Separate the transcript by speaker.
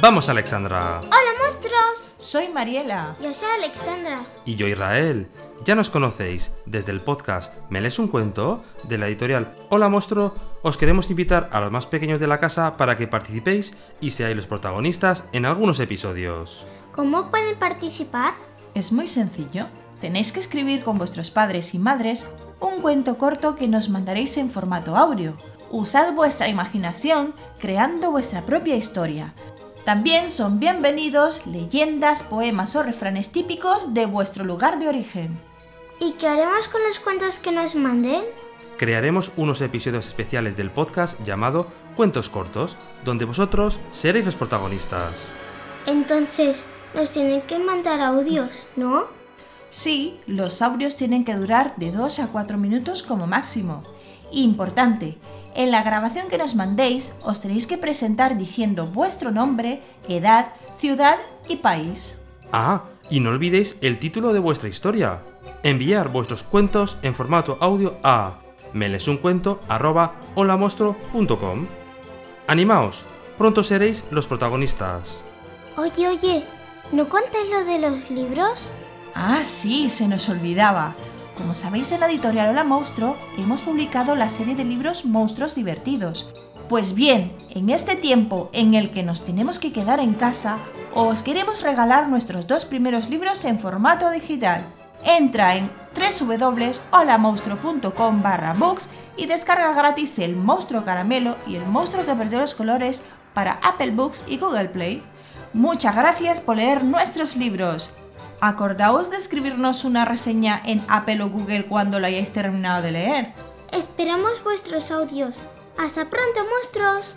Speaker 1: Vamos, Alexandra.
Speaker 2: ¡Hola, monstruos!
Speaker 3: Soy Mariela.
Speaker 2: Yo soy Alexandra.
Speaker 1: Y yo, Israel. Ya nos conocéis desde el podcast ¿Me lees un cuento? de la editorial Hola Monstruo. Os queremos invitar a los más pequeños de la casa para que participéis y seáis los protagonistas en algunos episodios.
Speaker 2: ¿Cómo pueden participar?
Speaker 3: Es muy sencillo. Tenéis que escribir con vuestros padres y madres un cuento corto que nos mandaréis en formato audio. Usad vuestra imaginación creando vuestra propia historia. También son bienvenidos leyendas, poemas o refranes típicos de vuestro lugar de origen.
Speaker 2: ¿Y qué haremos con los cuentos que nos manden?
Speaker 1: Crearemos unos episodios especiales del podcast llamado Cuentos Cortos, donde vosotros seréis los protagonistas.
Speaker 2: Entonces, nos tienen que mandar audios, ¿no?
Speaker 3: Sí, los audios tienen que durar de 2 a 4 minutos como máximo. Importante, en la grabación que nos mandéis os tenéis que presentar diciendo vuestro nombre, edad, ciudad y país.
Speaker 1: Ah, y no olvidéis el título de vuestra historia. Enviar vuestros cuentos en formato audio a melesuncuento@holamostro.com. Animaos, pronto seréis los protagonistas.
Speaker 2: Oye, oye, ¿no contáis lo de los libros?
Speaker 3: Ah, sí, se nos olvidaba. Como sabéis en la editorial Hola Monstruo hemos publicado la serie de libros Monstruos Divertidos. Pues bien, en este tiempo en el que nos tenemos que quedar en casa, os queremos regalar nuestros dos primeros libros en formato digital. Entra en www.holamonstruo.com barra books y descarga gratis el Monstruo Caramelo y el Monstruo que perdió los colores para Apple Books y Google Play. Muchas gracias por leer nuestros libros. Acordaos de escribirnos una reseña en Apple o Google cuando lo hayáis terminado de leer.
Speaker 2: Esperamos vuestros audios. ¡Hasta pronto, monstruos!